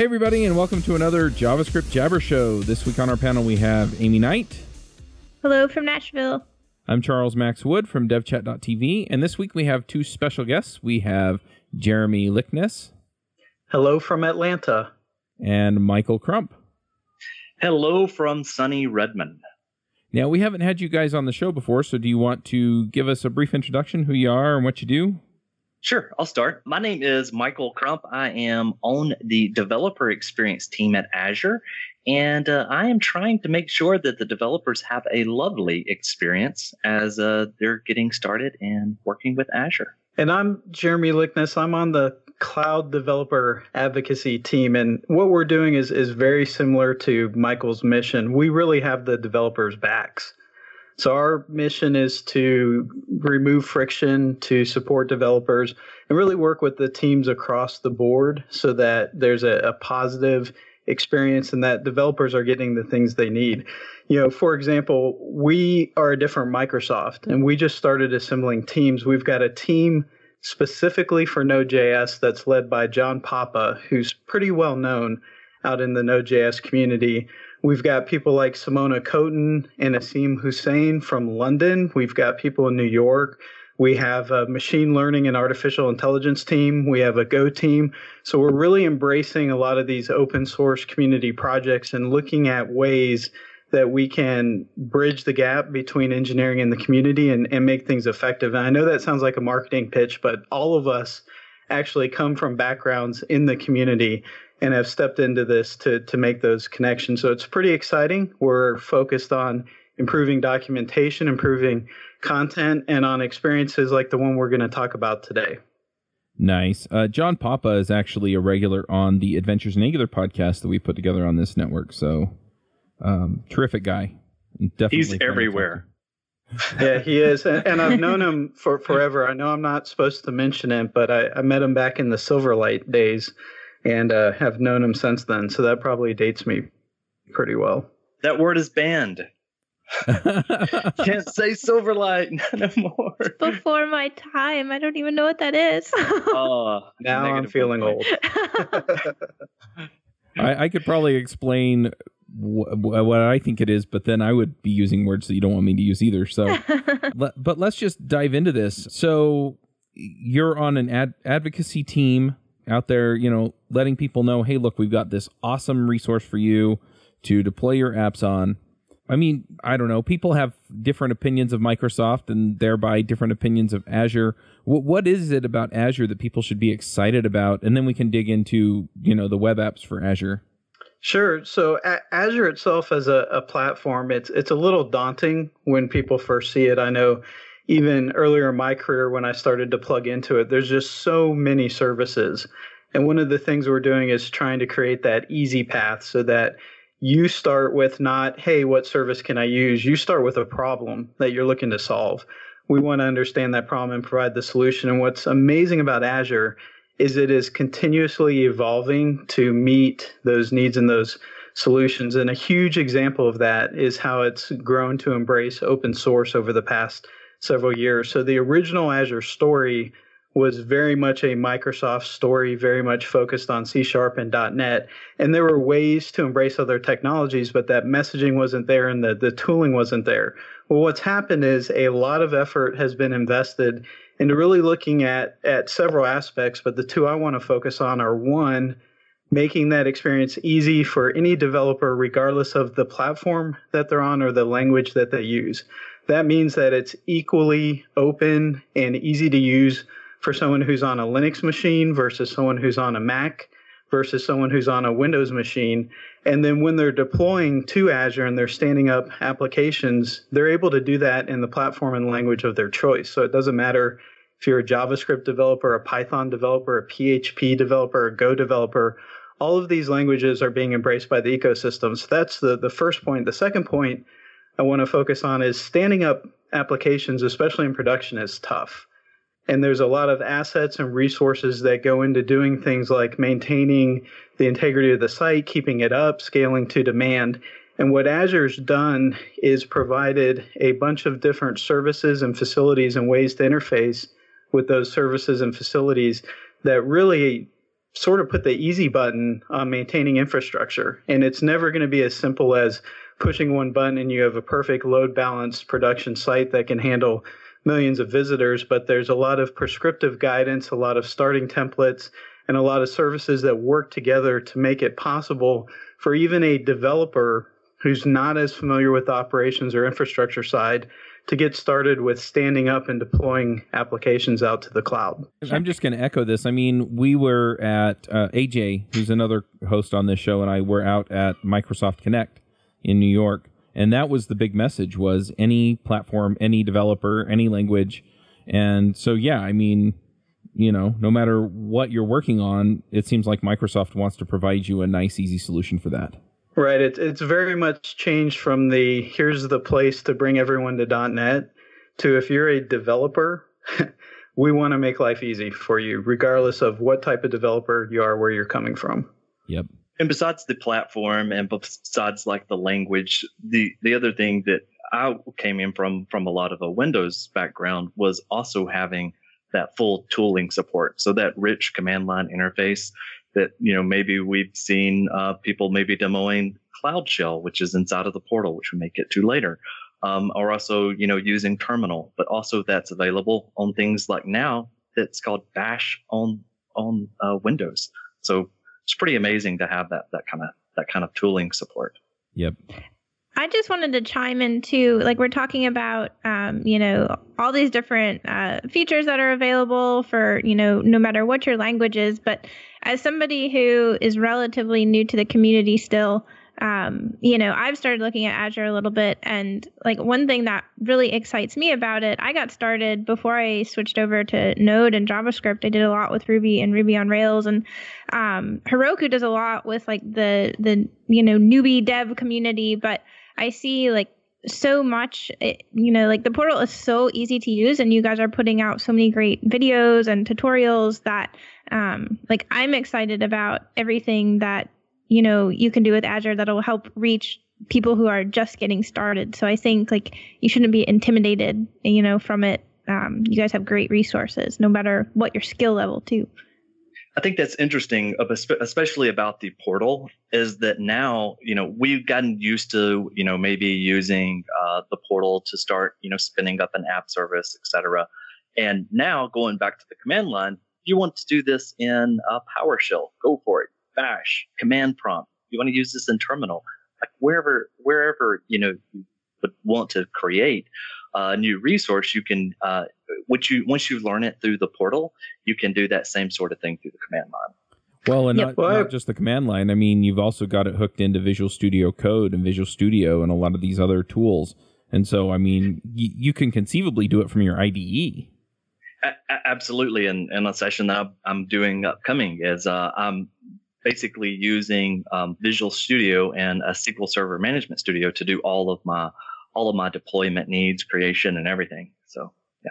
Hey, everybody, and welcome to another JavaScript Jabber Show. This week on our panel, we have Aimee Knight. Hello from Nashville. I'm Charles Max Wood from DevChat.tv, and this week we have two special guests. We have Jeremy Likness. Hello from Atlanta. And Michael Crump. Hello from sunny Redmond. Now, we haven't had you guys on the show before, so do you want to give us a brief introduction, who you are and what you do? Sure, I'll start. My name is Michael Crump. I am on the developer experience team at Azure, and uh, I am trying to make sure that the developers have a lovely experience as uh, they're getting started and working with Azure. And I'm Jeremy Likness. I'm on the cloud developer advocacy team. And what we're doing is, is very similar to Michael's mission. We really have the developers' backs. So our mission is to remove friction, to support developers, and really work with the teams across the board so that there's a, a positive experience and that developers are getting the things they need. You know, for example, we are a different Microsoft and we just started assembling teams. We've got a team specifically for Node.js that's led by John Papa, who's pretty well known out in the Node.js community. We've got people like Simona Cotin and Asim Hussain from London. We've got people in New York. We have a machine learning and artificial intelligence team. We have a Go team. So we're really embracing a lot of these open source community projects and looking at ways that we can bridge the gap between engineering and the community and, and make things effective. And I know that sounds like a marketing pitch, but all of us actually come from backgrounds in the community and have stepped into this to to make those connections. So it's pretty exciting. We're focused on improving documentation, improving content, and on experiences like the one we're going to talk about today. Nice. Uh, John Papa is actually a regular on the Adventures in Angular podcast that we put together on this network. So, um, terrific guy. Definitely He's everywhere. yeah, he is, and, and, I've known him for forever. I know I'm not supposed to mention it, but I, I met him back in the Silverlight days, and uh, have known him since then. So that probably dates me pretty well. That word is banned. Can't say Silverlight no more. Before my time, I don't even know what that is. oh, now I'm feeling old. I, I, could probably explain wh- what I think it is, but then I would be using words that you don't want me to use either. So, but let's just dive into this. So, you're on an ad- advocacy team out there, you know, letting people know, hey, look, we've got this awesome resource for you to deploy your apps on. I mean, I don't know. People have different opinions of Microsoft and thereby different opinions of Azure. What, what is it about Azure that people should be excited about? And then we can dig into, you know, the web apps for Azure. Sure. So a- Azure itself as a, a platform, it's it's a little daunting when people first see it. I know even earlier in my career when I started to plug into it, there's just so many services. And one of the things we're doing is trying to create that easy path so that you start with not, hey, what service can I use? You start with a problem that you're looking to solve. We want to understand that problem and provide the solution. And what's amazing about Azure is it is continuously evolving to meet those needs and those solutions. And a huge example of that is how it's grown to embrace open source over the past several years. So the original Azure story was very much a Microsoft story, very much focused on C Sharp and .NET. And there were ways to embrace other technologies, but that messaging wasn't there and the, the tooling wasn't there. Well, what's happened is a lot of effort has been invested into really looking at, at several aspects, but the two I want to focus on are one, making that experience easy for any developer, regardless of the platform that they're on or the language that they use. That means that it's equally open and easy to use for someone who's on a Linux machine versus someone who's on a Mac versus someone who's on a Windows machine. And then when they're deploying to Azure and they're standing up applications, they're able to do that in the platform and language of their choice. So it doesn't matter if you're a JavaScript developer, a Python developer, a PHP developer, a Go developer. All of these languages are being embraced by the ecosystem. So that's the, the first point. The second point I want to focus on is standing up applications, especially in production, is tough. And there's a lot of assets and resources that go into doing things like maintaining the integrity of the site, keeping it up, scaling to demand. And what Azure's done is provided a bunch of different services and facilities and ways to interface with those services and facilities that really sort of put the easy button on maintaining infrastructure. And it's never going to be as simple as pushing one button and you have a perfect load balanced production site that can handle millions of visitors. But there's a lot of prescriptive guidance, a lot of starting templates, and a lot of services that work together to make it possible for even a developer who's not as familiar with the operations or infrastructure side to get started with standing up and deploying applications out to the cloud. I'm just going to echo this. I mean, we were at uh, AJ, who's another host on this show, and I were out at Microsoft Connect in New York, and that was the big message: was any platform, any developer, any language, and so yeah, I mean, you know, no matter what you're working on, it seems like Microsoft wants to provide you a nice, easy solution for that. Right. It's it's very much changed from the here's the place to bring everyone to .NET to if you're a developer, we want to make life easy for you, regardless of what type of developer you are, where you're coming from. Yep. And besides the platform and besides like the language, the the other thing that I came in from from a lot of a Windows background was also having that full tooling support. So that rich command line interface that you know maybe we've seen uh, people maybe demoing Cloud Shell, which is inside of the portal, which we may get to later, um, or also you know using Terminal, but also that's available on things like now that's called Bash on on uh, Windows. So it's pretty amazing to have that that kind of that kind of tooling support. Yep. I just wanted to chime in too. Like we're talking about, um, you know, all these different uh, features that are available for, you know, no matter what your language is. But as somebody who is relatively new to the community still, um, you know, I've started looking at Azure a little bit, and like one thing that really excites me about it, I got started before I switched over to Node and JavaScript. I did a lot with Ruby and Ruby on Rails, and um, Heroku does a lot with like the the you know newbie dev community, but I see like so much eh, you know like the portal is so easy to use and you guys are putting out so many great videos and tutorials that um like i'm excited about everything that you know you can do with azure that'll help reach people who are just getting started so i think like you shouldn't be intimidated you know from it um, you guys have great resources no matter what your skill level too I think that's interesting, especially about the portal, is that now you know we've gotten used to you know maybe using uh, the portal to start you know spinning up an app service, etc. And now going back to the command line, you want to do this in uh, PowerShell, go for it. Bash, command prompt. You want to use this in terminal, like wherever wherever you know you would want to create a new resource, you can uh, once you once you learn it through the portal, you can do that same sort of thing through the command line. Well, and yep. not, not, just the command line. I mean, you've also got it hooked into Visual Studio Code and Visual Studio and a lot of these other tools. And so, I mean, y- you can conceivably do it from your IDE. A- absolutely. And, and a session that I'm doing upcoming is uh, I'm basically using um, Visual Studio and a SQL Server Management Studio to do all of my all of my deployment needs, creation, and everything. So, yeah.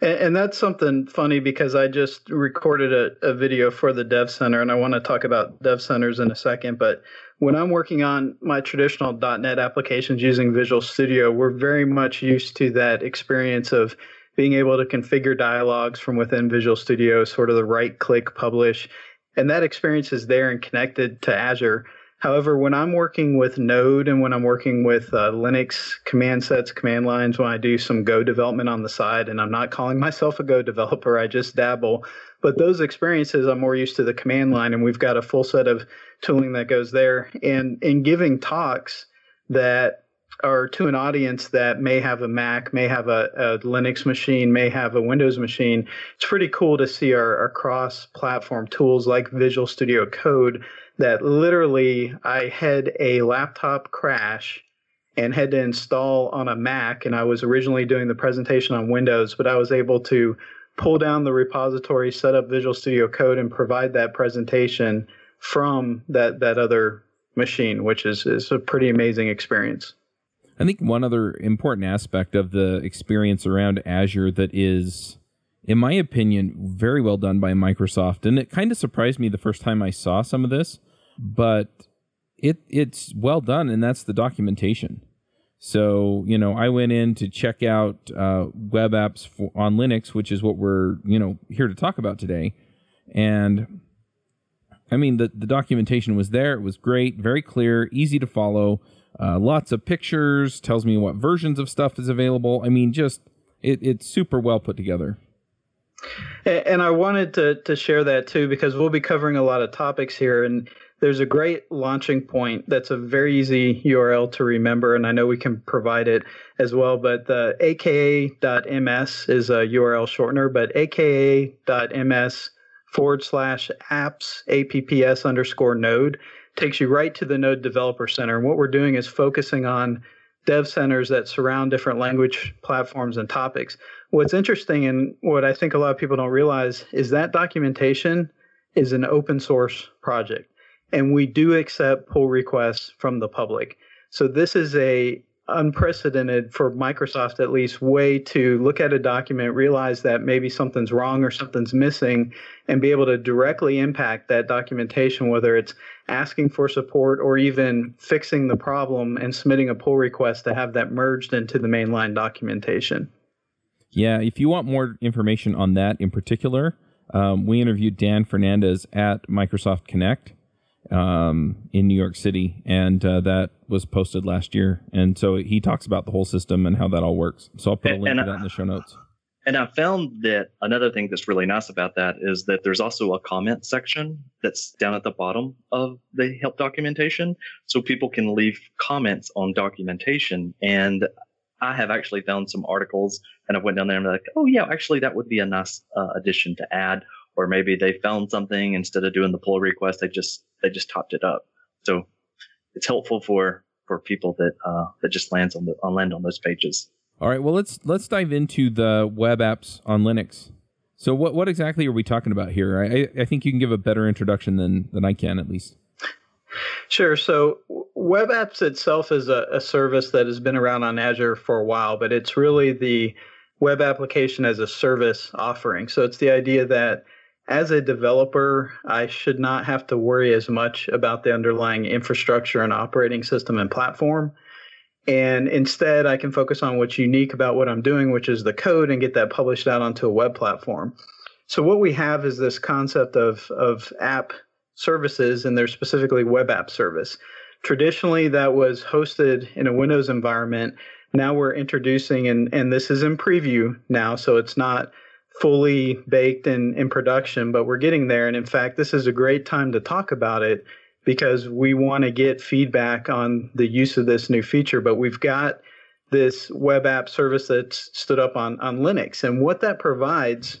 And, and that's something funny because I just recorded a, a video for the Dev Center, and I want to talk about Dev Centers in a second. But when I'm working on my traditional .NET applications using Visual Studio, we're very much used to that experience of being able to configure dialogues from within Visual Studio, sort of the right click publish. And that experience is there and connected to Azure. However, when I'm working with Node and when I'm working with uh, Linux command sets, command lines, when I do some Go development on the side, and I'm not calling myself a Go developer, I just dabble. But those experiences, I'm more used to the command line, and we've got a full set of tooling that goes there. And in giving talks that are to an audience that may have a Mac, may have a, a Linux machine, may have a Windows machine, it's pretty cool to see our, our cross platform tools like Visual Studio Code that literally I had a laptop crash and had to install on a Mac. And I was originally doing the presentation on Windows, but I was able to pull down the repository, set up Visual Studio Code, and provide that presentation from that that other machine, which is is a pretty amazing experience. I think one other important aspect of the experience around Azure that is in my opinion, very well done by Microsoft. And it kind of surprised me the first time I saw some of this but it it's well done, and that's the documentation. So you know, I went in to check out uh, web apps for, on Linux, which is what we're you know here to talk about today, and I mean, the, the documentation was there. It was great, very clear, easy to follow. Uh, lots of pictures, tells me what versions of stuff is available. I mean, just it, it's super well put together. And I wanted to to share that too because we'll be covering a lot of topics here, and there's a great launching point that's a very easy URL to remember, and I know we can provide it as well. But the aka.ms is a URL shortener, but aka.ms forward slash apps apps underscore node takes you right to the Node Developer Center. And what we're doing is focusing on dev centers that surround different language platforms and topics. What's interesting and what I think a lot of people don't realize is that documentation is an open source project and we do accept pull requests from the public. So this is a unprecedented for Microsoft at least way to look at a document, realize that maybe something's wrong or something's missing, and be able to directly impact that documentation, whether it's asking for support or even fixing the problem and submitting a pull request to have that merged into the mainline documentation. Yeah, if you want more information on that in particular, um, we interviewed Dan Fernandez at Microsoft Connect um, in New York City, and uh, that was posted last year. And so he talks about the whole system and how that all works. So I'll put a link and, to that in the show notes. And I found that another thing that's really nice about that is that there's also a comment section that's down at the bottom of the help documentation. So people can leave comments on documentation. And I have actually found some articles and I went down there and I'm like, oh, yeah, actually, that would be a nice uh, addition to add or maybe they found something instead of doing the pull request, they just they just topped it up. So it's helpful for for people that uh, that just lands on the on land on those pages. All right, well let's let's dive into the web apps on Linux. So what what exactly are we talking about here? I I think you can give a better introduction than than I can at least. Sure. So web apps itself is a, a service that has been around on Azure for a while, but it's really the web application as a service offering. So it's the idea that as a developer, I should not have to worry as much about the underlying infrastructure and operating system and platform. And instead, I can focus on what's unique about what I'm doing, which is the code, and get that published out onto a web platform. So, what we have is this concept of, of app services, and they're specifically web app service. Traditionally, that was hosted in a Windows environment. Now we're introducing, and, and this is in preview now, so it's not fully baked and in production, but we're getting there. And in fact, this is a great time to talk about it because we want to get feedback on the use of this new feature. But we've got this web app service that's stood up on, on Linux. And what that provides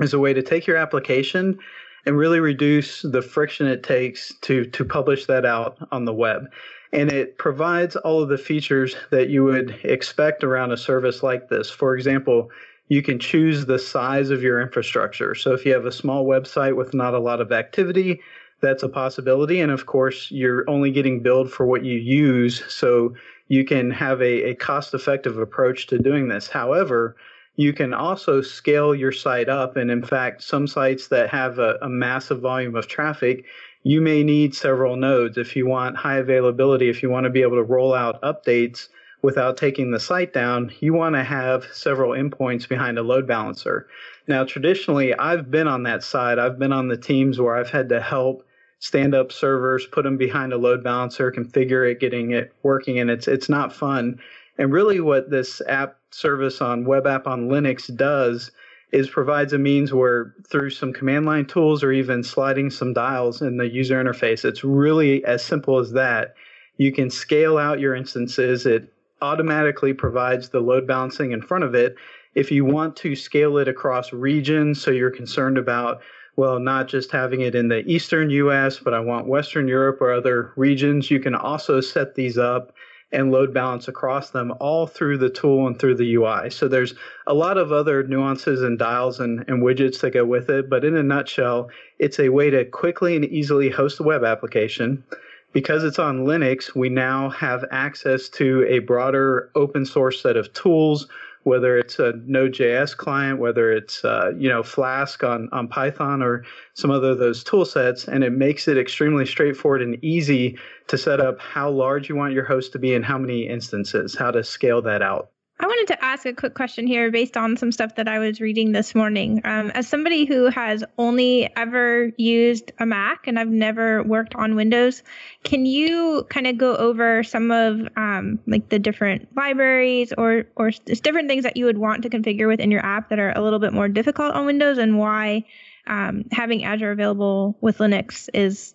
is a way to take your application and really reduce the friction it takes to, to publish that out on the web. And it provides all of the features that you would expect around a service like this. For example, you can choose the size of your infrastructure. So if you have a small website with not a lot of activity, that's a possibility. And of course, you're only getting billed for what you use. So you can have a, a cost effective approach to doing this. However, you can also scale your site up. And in fact, some sites that have a, a massive volume of traffic, you may need several nodes if you want high availability, if you want to be able to roll out updates without taking the site down, you want to have several endpoints behind a load balancer. Now, traditionally, I've been on that side. I've been on the teams where I've had to help stand up servers, put them behind a load balancer, configure it, getting it working, and it's it's not fun. And really, what this app service on web app on Linux does is provides a means where through some command line tools or even sliding some dials in the user interface, it's really as simple as that. You can scale out your instances. It automatically provides the load balancing in front of it. If you want to scale it across regions, so you're concerned about, well, not just having it in the Eastern US, but I want Western Europe or other regions, you can also set these up and load balance across them all through the tool and through the UI. So there's a lot of other nuances and dials and, and widgets that go with it. But in a nutshell, it's a way to quickly and easily host a web application because it's on Linux, we now have access to a broader open source set of tools, whether it's a Node.js client, whether it's uh, you know Flask on, on Python or some other those tool sets, and it makes it extremely straightforward and easy to set up how large you want your host to be and how many instances, how to scale that out. I wanted to ask a quick question here based on some stuff that I was reading this morning. Um, as somebody who has only ever used a Mac and I've never worked on Windows, can you kind of go over some of um, like the different libraries or or different things that you would want to configure within your app that are a little bit more difficult on Windows and why um, having Azure available with Linux is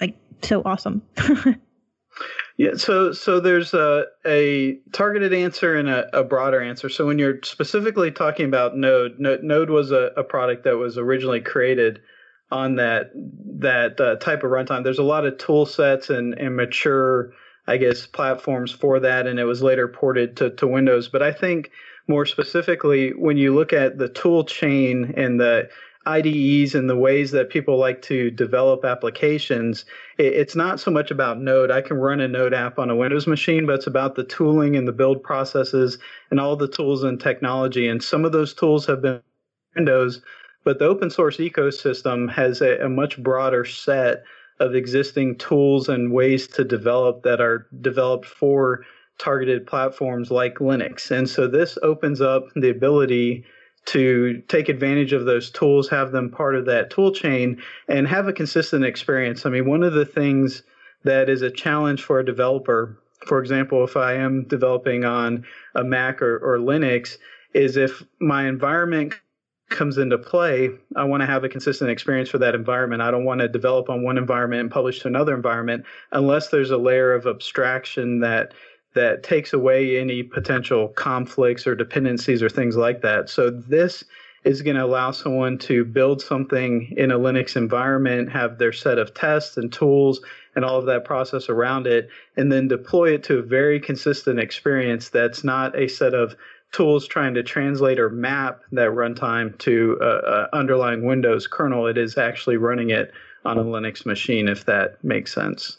like so awesome? Yeah, so so there's a, a targeted answer and a, a, broader answer. So when you're specifically talking about Node, Node, was a, a product that was originally created on that that uh, type of runtime. There's a lot of tool sets and, and mature, I guess, platforms for that, and it was later ported to, to Windows. But I think more specifically, when you look at the tool chain and the IDEs and the ways that people like to develop applications, it's not so much about Node. I can run a Node app on a Windows machine, but it's about the tooling and the build processes and all the tools and technology. And some of those tools have been Windows, but the open source ecosystem has a, a much broader set of existing tools and ways to develop that are developed for targeted platforms like Linux. And so this opens up the ability to take advantage of those tools, have them part of that tool chain, and have a consistent experience. I mean, one of the things that is a challenge for a developer, for example, if I am developing on a Mac or, or Linux, is if my environment comes into play, I want to have a consistent experience for that environment. I don't want to develop on one environment and publish to another environment unless there's a layer of abstraction that that takes away any potential conflicts or dependencies or things like that. So this is going to allow someone to build something in a Linux environment, have their set of tests and tools and all of that process around it, and then deploy it to a very consistent experience that's not a set of tools trying to translate or map that runtime to a, a underlying Windows kernel. It is actually running it on a Linux machine, if that makes sense.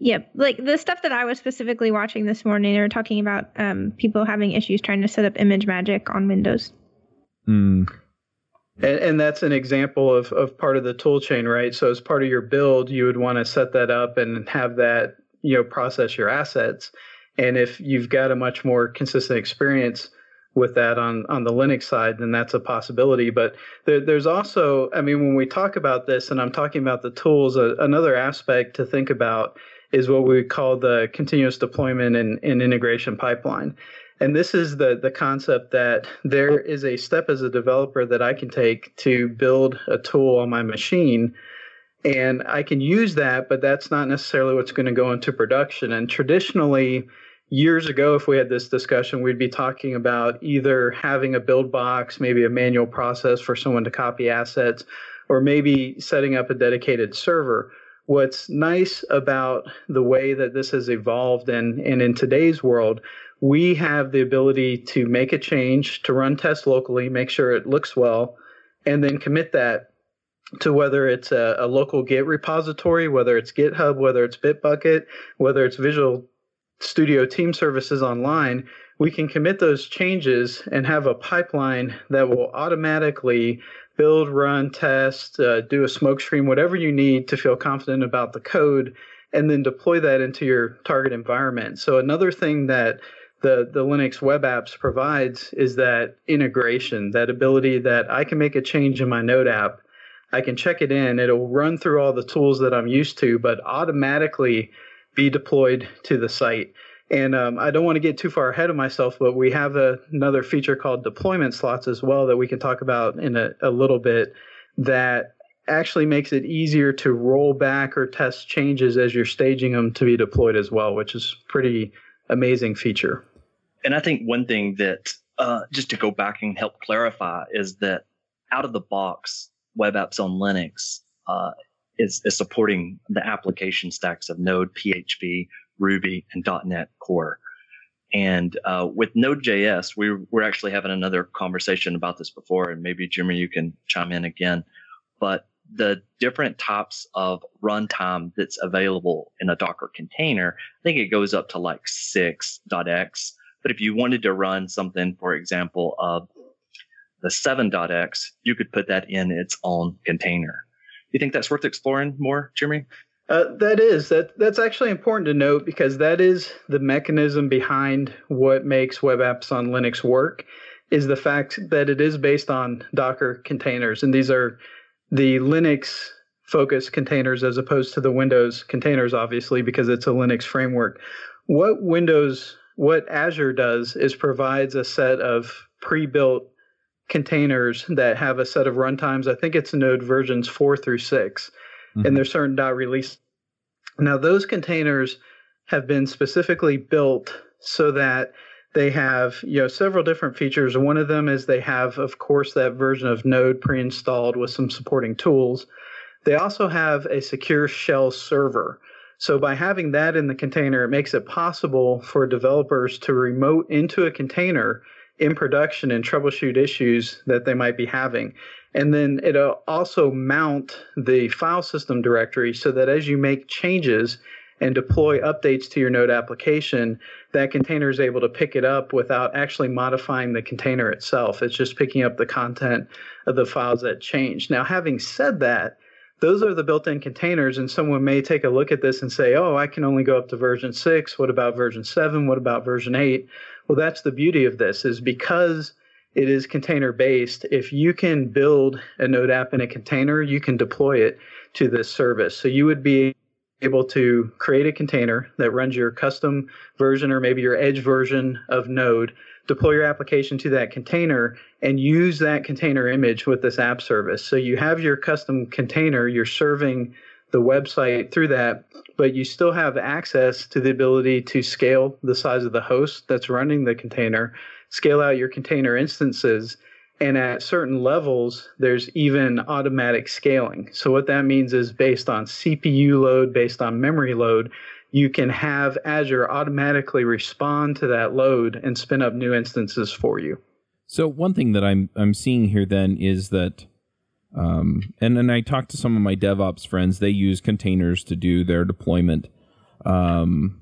Yep. Like the stuff that I was specifically watching this morning, they were talking about um, people having issues trying to set up ImageMagick on Windows. Mm. And, and, that's an example of, of part of the tool chain, right? So as part of your build, you would want to set that up and have that, you know, process your assets. And if you've got a much more consistent experience with that on, on the Linux side, then that's a possibility. But there, there's also, I mean, when we talk about this, and I'm talking about the tools, uh, another aspect to think about is what we call the continuous deployment and, and integration pipeline. And this is the, the concept that there is a step as a developer that I can take to build a tool on my machine. And I can use that, but that's not necessarily what's going to go into production. And traditionally, years ago, if we had this discussion, we'd be talking about either having a build box, maybe a manual process for someone to copy assets, or maybe setting up a dedicated server what's nice about the way that this has evolved and, and in today's world, we have the ability to make a change, to run tests locally, make sure it looks well, and then commit that to whether it's a, a local Git repository, whether it's GitHub, whether it's Bitbucket, whether it's Visual Studio Team Services online, we can commit those changes and have a pipeline that will automatically build, run, test, uh, do a smoke screen, whatever you need to feel confident about the code, and then deploy that into your target environment. So another thing that the, the Linux web apps provides is that integration, that ability that I can make a change in my Node app. I can check it in. It'll run through all the tools that I'm used to, but automatically be deployed to the site. And um, I don't want to get too far ahead of myself, but we have a, another feature called deployment slots as well that we can talk about in a, a little bit that actually makes it easier to roll back or test changes as you're staging them to be deployed as well, which is pretty amazing feature. And I think one thing that uh, just to go back and help clarify is that out of the box, web apps on Linux uh, is, is supporting the application stacks of Node, PHP, Ruby, and .NET Core. And uh, with Node.js, we we're actually having another conversation about this before, and maybe Jimmy, you can chime in again. But the different types of runtime that's available in a Docker container, I think it goes up to like 6.x. But if you wanted to run something, for example, of the 7.x, you could put that in its own container. You think that's worth exploring more, Jimmy? Uh, that is that that's actually important to note because that is the mechanism behind what makes web apps on Linux work is the fact that it is based on Docker containers and these are the Linux focused containers as opposed to the Windows containers obviously because it's a Linux framework. What Windows what Azure does is provides a set of pre-built containers that have a set of runtimes. I think it's node versions 4 through 6 mm-hmm. and there's certain dot release. Now, those containers have been specifically built so that they have you know several different features. One of them is they have, of course, that version of Node pre-installed with some supporting tools. They also have a secure shell server. So by having that in the container, it makes it possible for developers to remote into a container in production and troubleshoot issues that they might be having. And then it'll uh, also mount the file system directory so that as you make changes and deploy updates to your node application, that container is able to pick it up without actually modifying the container itself. It's just picking up the content of the files that change. Now, having said that, those are the built-in containers and someone may take a look at this and say oh i can only go up to version 6 what about version 7 what about version 8 well that's the beauty of this is because it is container based. If you can build a Node app in a container, you can deploy it to this service. So you would be able to create a container that runs your custom version or maybe your edge version of Node, deploy your application to that container, and use that container image with this app service. So you have your custom container, you're serving the website through that, but you still have access to the ability to scale the size of the host that's running the container scale out your container instances. And at certain levels, there's even automatic scaling. So, what that means is based on CPU load, based on memory load, you can have Azure automatically respond to that load and spin up new instances for you. So, one thing that I'm, I'm seeing here then is that um, and then I talked to some of my DevOps friends. They use containers to do their deployment. Um,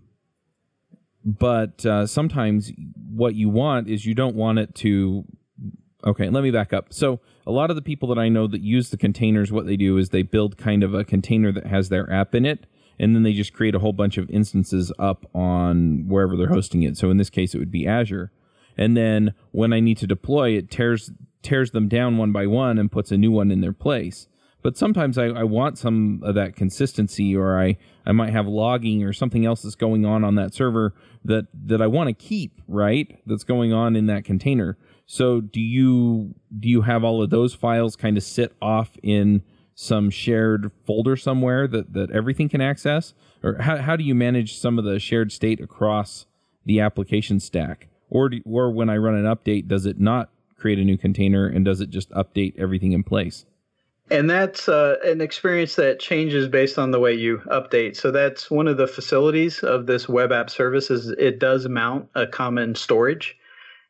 but uh, sometimes what you want is you don't want it to okay let me back up. So a lot of the people that i know that use the containers what they do is they build kind of a container that has their app in it and then they just create a whole bunch of instances up on wherever they're hosting it. So in this case it would be azure. And then when i need to deploy it tears tears them down one by one and puts a new one in their place but sometimes I, I, want some of that consistency or I, I might have logging or something else that's going on on that server that, that I want to keep, right? That's going on in that container. So do you do you have all of those files kind of sit off in some shared folder somewhere that, that everything can access? Or how, how do you manage some of the shared state across the application stack? Or, do, or when I run an update, does it not create a new container and does it just update everything in place? And that's uh, an experience that changes based on the way you update. So that's one of the facilities of this web app service is it does mount a common storage.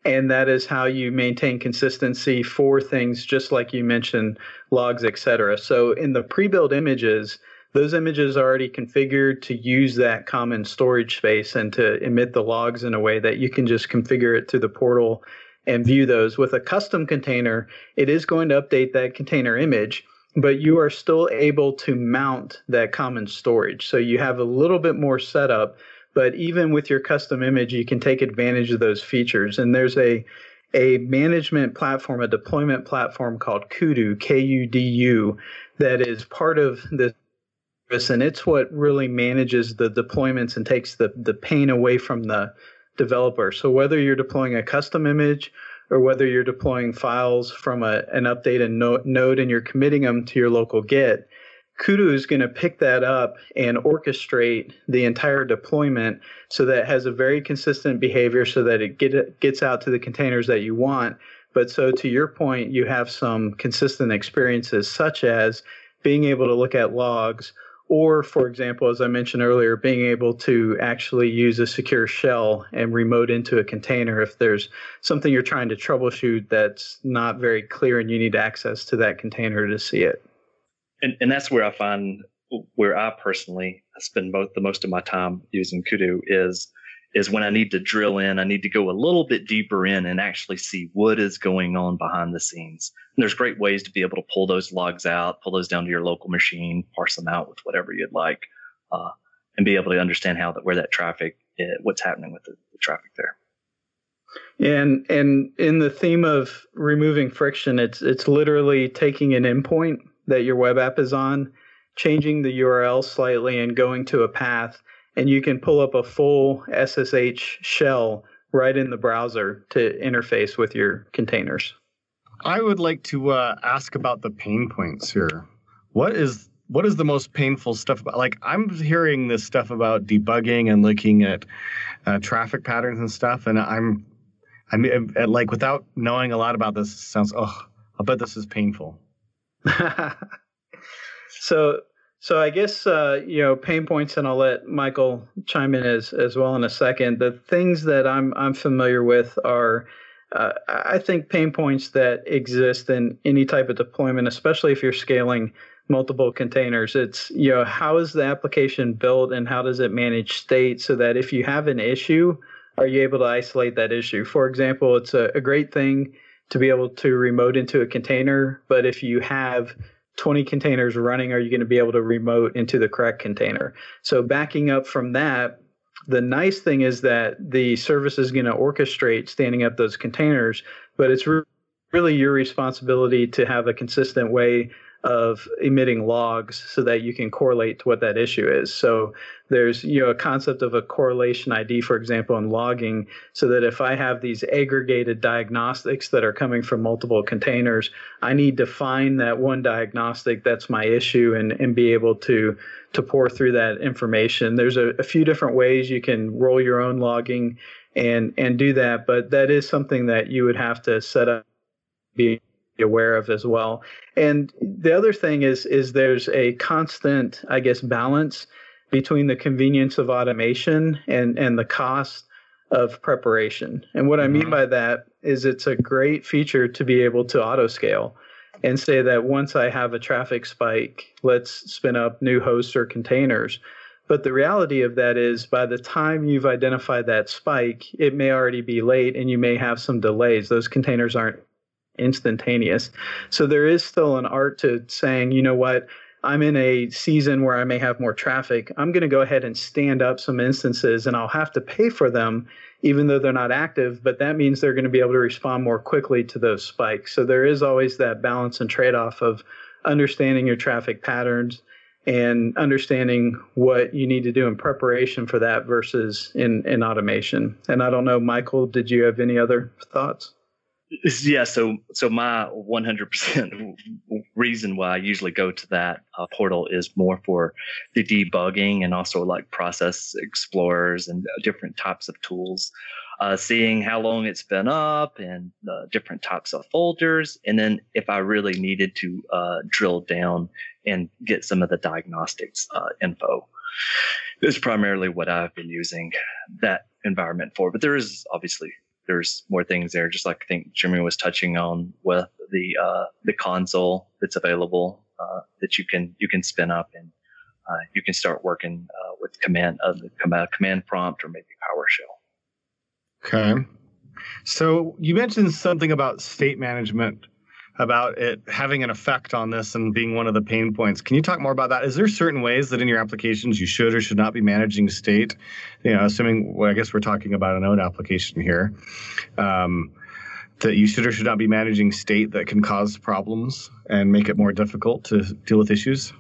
And that is how you maintain consistency for things just like you mentioned, logs, etc. So in the pre-built images, those images are already configured to use that common storage space and to emit the logs in a way that you can just configure it through the portal and view those. With a custom container, it is going to update that container image, but you are still able to mount that common storage. So you have a little bit more setup, but even with your custom image, you can take advantage of those features. And there's a a management platform, a deployment platform called Kudu, K U D U, that is part of this and it's what really manages the deployments and takes the, the pain away from the developer. So whether you're deploying a custom image or whether you're deploying files from a, an updated node and you're committing them to your local Git, Kudu is going to pick that up and orchestrate the entire deployment so that it has a very consistent behavior so that it get, gets out to the containers that you want. But so to your point, you have some consistent experiences such as being able to look at logs or for example as i mentioned earlier being able to actually use a secure shell and remote into a container if there's something you're trying to troubleshoot that's not very clear and you need access to that container to see it. And, and that's where i find where i personally spend both the most of my time using kudu is is when I need to drill in, I need to go a little bit deeper in and actually see what is going on behind the scenes. And there's great ways to be able to pull those logs out, pull those down to your local machine, parse them out with whatever you'd like. uh, and be able to understand how that where that traffic, is, uh, what's happening with the, the traffic there. And and in the theme of removing friction, it's it's literally taking an endpoint that your web app is on, changing the URL slightly, and going to a path, and you can pull up a full SSH shell right in the browser to interface with your containers. I would like to uh, ask about the pain points here. What is what is the most painful stuff about? Like I'm hearing this stuff about debugging and looking at uh, traffic patterns and stuff, and I'm I mean, like without knowing a lot about this, sounds oh, I bet this is painful. so so I guess uh, you know pain points, and I'll let Michael chime in as as well in a second. The things that I'm I'm familiar with are uh, I think pain points that exist in any type of deployment, especially if you're scaling multiple containers. It's, you know, how is the application built and how does it manage state so that if you have an issue, are you able to isolate that issue? For example, it's a, a great thing to be able to remote into a container, but if you have 20 containers running, are you going to be able to remote into the correct container? So backing up from that, the nice thing is that the service is going to orchestrate standing up those containers, but it's re- really your responsibility to have a consistent way of emitting logs so that you can correlate to what that issue is. So there's you know a concept of a correlation ID, for example, in logging, so that if I have these aggregated diagnostics that are coming from multiple containers, I need to find that one diagnostic that's my issue and, and be able to to pour through that information. There's a, a few different ways you can roll your own logging and and do that, but that is something that you would have to set up be aware of as well. And the other thing is is there's a constant, I guess, balance between the convenience of automation and and the cost of preparation. And what I mean mm-hmm. by that is it's a great feature to be able to auto scale and say that once I have a traffic spike, let's spin up new hosts or containers. But the reality of that is by the time you've identified that spike, it may already be late and you may have some delays. Those containers aren't instantaneous. So there is still an art to saying, you know what, I'm in a season where I may have more traffic. I'm going to go ahead and stand up some instances and I'll have to pay for them even though they're not active, but that means they're going to be able to respond more quickly to those spikes. So there is always that balance and trade off of understanding your traffic patterns and understanding what you need to do in preparation for that versus in, in automation. And I don't know, Michael, did you have any other thoughts? Yeah, so so my 100% reason why I usually go to that uh, portal is more for the debugging and also like process explorers and different types of tools, uh, seeing how long it's been up and uh, different types of folders, and then if I really needed to uh, drill down and get some of the diagnostics uh, info, is primarily what I've been using that environment for. But there is obviously there's more things there, just like I think Jimmy was touching on with the uh, the console that's available uh, that you can you can spin up and uh, you can start working uh, with command uh, the command, command prompt or maybe PowerShell. Okay, so you mentioned something about state management about it having an effect on this and being one of the pain points. Can you talk more about that? Is there certain ways that in your applications you should or should not be managing state? You know, assuming well, I guess we're talking about a node application here. Um, that you should or should not be managing state that can cause problems and make it more difficult to deal with issues?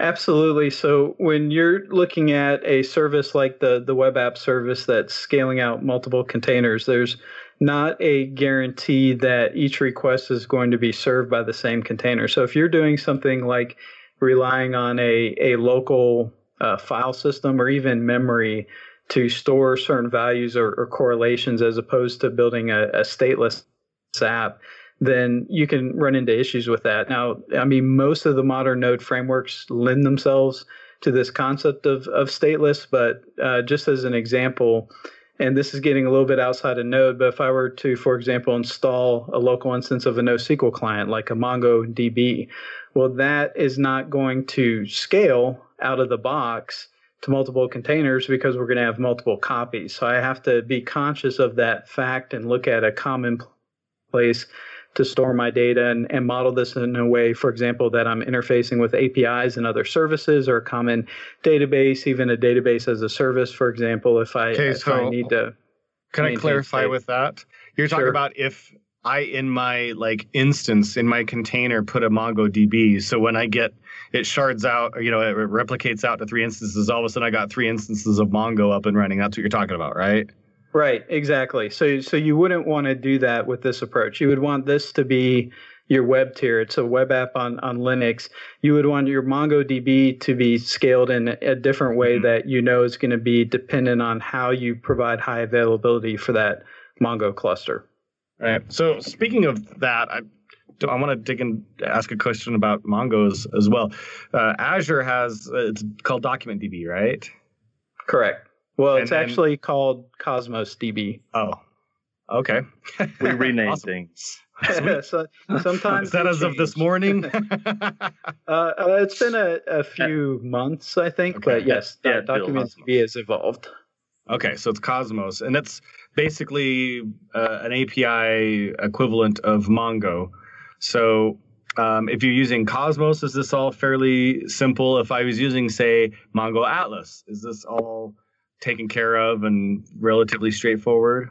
Absolutely. So when you're looking at a service like the the web app service that's scaling out multiple containers, there's not a guarantee that each request is going to be served by the same container. So if you're doing something like relying on a, a local uh, file system or even memory to store certain values or, or correlations as opposed to building a, a stateless app, then you can run into issues with that. Now, I mean, most of the modern node frameworks lend themselves to this concept of, of stateless, but uh, just as an example, and this is getting a little bit outside of Node, but if I were to, for example, install a local instance of a NoSQL client like a MongoDB, well, that is not going to scale out of the box to multiple containers because we're going to have multiple copies. So I have to be conscious of that fact and look at a common place to store my data and, and model this in a way, for example, that I'm interfacing with APIs and other services or a common database, even a database as a service, for example, if I, Okay, if so I need to. Can I clarify state. with that? You're talking Sure. about if I in my like instance in my container put a MongoDB, so when I get it shards out, or, you know, it replicates out to three instances. All of a sudden, I got three instances of Mongo up and running. That's what you're talking about, right? Right, exactly. So so you wouldn't want to do that with this approach. You would want this to be your web tier. It's a web app on, on Linux. You would want your MongoDB to be scaled in a different way Mhm. that you know is going to be dependent on how you provide high availability for that Mongo cluster. Right. So speaking of that, I I want to dig and ask a question about Mongo's as well. Uh, Azure has uh, it's called DocumentDB, right? Correct. Well, it's and- actually called Cosmos DB. Oh, okay. We rename Awesome. things. so, sometimes Is that as of this morning? Uh, uh, it's been a, a few months, I think, Okay. but yes, Yeah, Document DB has evolved. Okay, so it's Cosmos, and it's basically uh, an API equivalent of Mongo. So um, if you're using Cosmos, is this all fairly simple? If I was using, say, Mongo Atlas, is this all taken care of and relatively straightforward?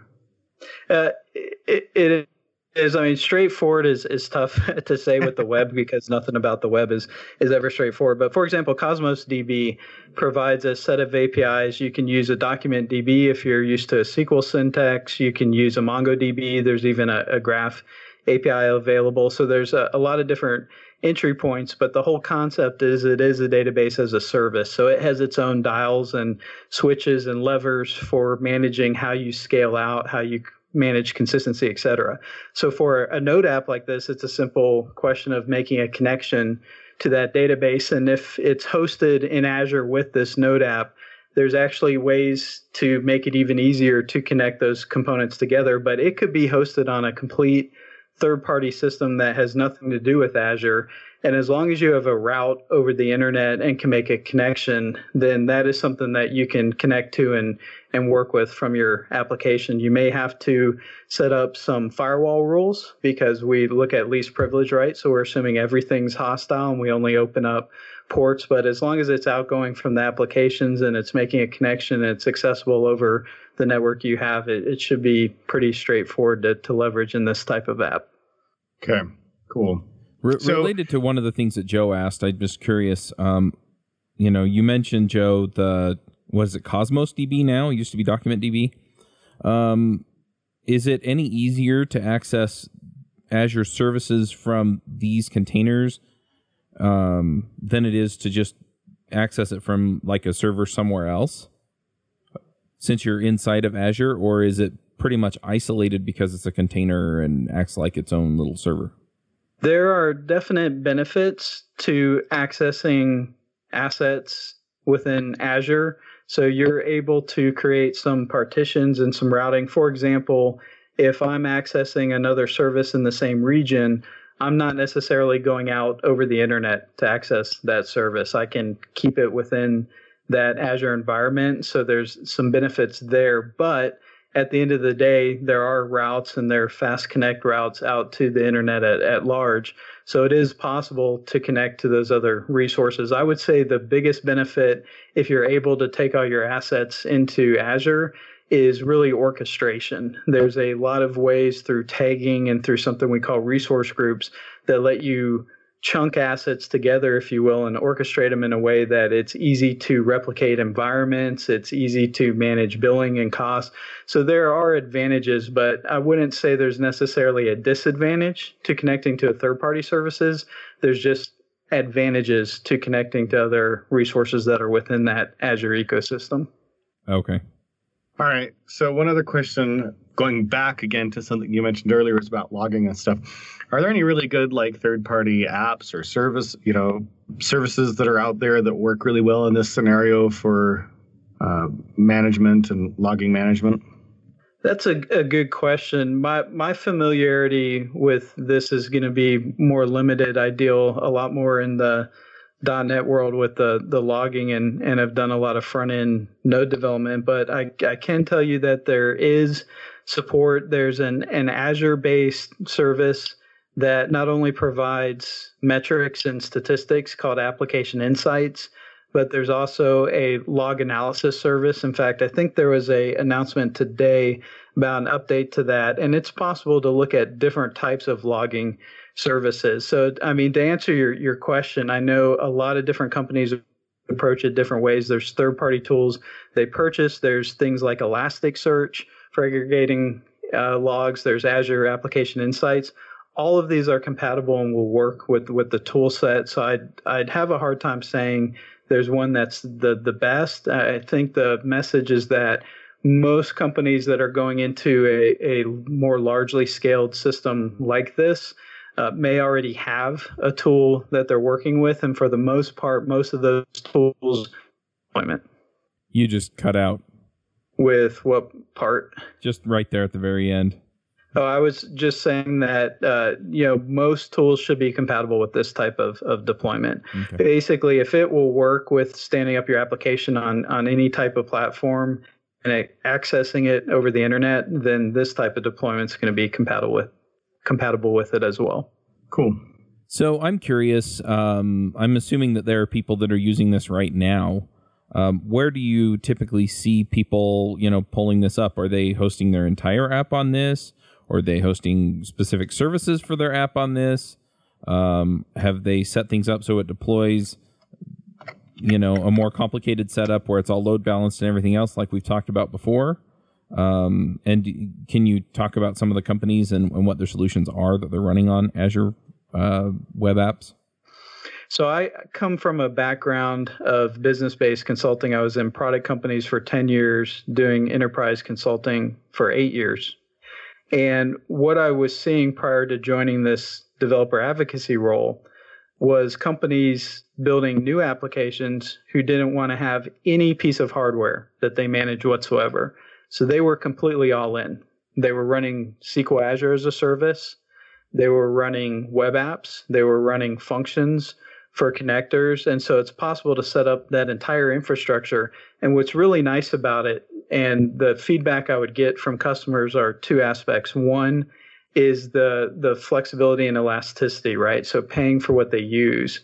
Uh, it, it is. I mean, straightforward is, is tough to say with the web because nothing about the web is is ever straightforward. But for example, Cosmos DB provides a set of APIs. You can use a document DB if you're used to a SQL syntax. You can use a MongoDB. There's even a, a graph API available. So there's a, a lot of different entry points, but the whole concept is it is a database as a service. So it has its own dials and switches and levers for managing how you scale out, how you manage consistency, et cetera. So for a node app like this, it's a simple question of making a connection to that database. And if it's hosted in Azure with this node app, there's actually ways to make it even easier to connect those components together. But it could be hosted on a complete third party system that has nothing to do with Azure. And as long as you have a route over the internet and can make a connection, then that is something that you can connect to and, and work with from your application. You may have to set up some firewall rules because we look at least privilege, right? So we're assuming everything's hostile and we only open up ports. But as long as it's outgoing from the applications and it's making a connection and it's accessible over the network you have, it, it should be pretty straightforward to, to leverage in this type of app. Okay, cool. Re- So- related to one of the things that Joe asked, I'm just curious. Um, you know, you mentioned Joe the was it Cosmos DB now? It used to be Document DB. Um, is it any easier to access Azure services from these containers um, than it is to just access it from like a server somewhere else? Since you're inside of Azure, or is it pretty much isolated because it's a container and acts like its own little server? There are definite benefits to accessing assets within Azure. So you're able to create some partitions and some routing. For example, if I'm accessing another service in the same region, I'm not necessarily going out over the internet to access that service. I can keep it within that Azure environment. So there's some benefits there. But at the end of the day, there are routes and there are fast connect routes out to the internet at, at large. So it is possible to connect to those other resources. I would say the biggest benefit, if you're able to take all your assets into Azure, is really orchestration. There's a lot of ways through tagging and through something we call resource groups that let you chunk assets together, if you will, and orchestrate them in a way that it's easy to replicate environments, it's easy to manage billing and costs. So there are advantages, but I wouldn't say there's necessarily a disadvantage to connecting to third party services. There's just advantages to connecting to other resources that are within that Azure ecosystem. Okay. All right. So one other question, going back again to something you mentioned earlier, was about logging and stuff. Are there any really good like third-party apps or service, you know, services that are out there that work really well in this scenario for uh, management and logging management? That's a, a good question. My my familiarity with this is going to be more limited. I deal a lot more in the .NET world with the the logging and and have done a lot of front end node development. But I I can tell you that there is support. There's an an Azure based service that not only provides metrics and statistics called Application Insights, but there's also a log analysis service. In fact, I think there was a announcement today about an update to that, and it's possible to look at different types of logging services. So, I mean, to answer your your question, I know a lot of different companies approach it different ways. There's third party tools they purchase. There's things like Elasticsearch for aggregating uh, logs. There's Azure Application Insights. All of these are compatible and will work with with the tool set. So I'd I'd have a hard time saying there's one that's the the best. I think the message is that most companies that are going into a, a more largely scaled system like this uh, may already have a tool that they're working with, and for the most part, most of those tools. You just cut out with what part? Just right there at the very end. Oh, I was just saying that uh, you know most tools should be compatible with this type of, of deployment. Okay. Basically, if it will work with standing up your application on on any type of platform and it, accessing it over the internet, then this type of deployment is going to be compatible with compatible with it as well. Cool. So I'm curious. Um, I'm assuming that there are people that are using this right now. Um, where do you typically see people, you know, pulling this up? Are they hosting their entire app on this? Or are they hosting specific services for their app on this? Um, have they set things up so it deploys, you know, a more complicated setup where it's all load balanced and everything else, like we've talked about before? Um, and can you talk about some of the companies and, and, what their solutions are that they're running on Azure uh, web apps? So I come from a background of business-based consulting. I was in product companies for 10 years, doing enterprise consulting for 8 years. And what I was seeing prior to joining this developer advocacy role was companies building new applications who didn't want to have any piece of hardware that they manage whatsoever. So they were completely all in. They were running SQL Azure as a service. They were running web apps. They were running functions for connectors. And so it's possible to set up that entire infrastructure. And what's really nice about it, and the feedback I would get from customers are two aspects. One is the the flexibility and elasticity, right? So paying for what they use.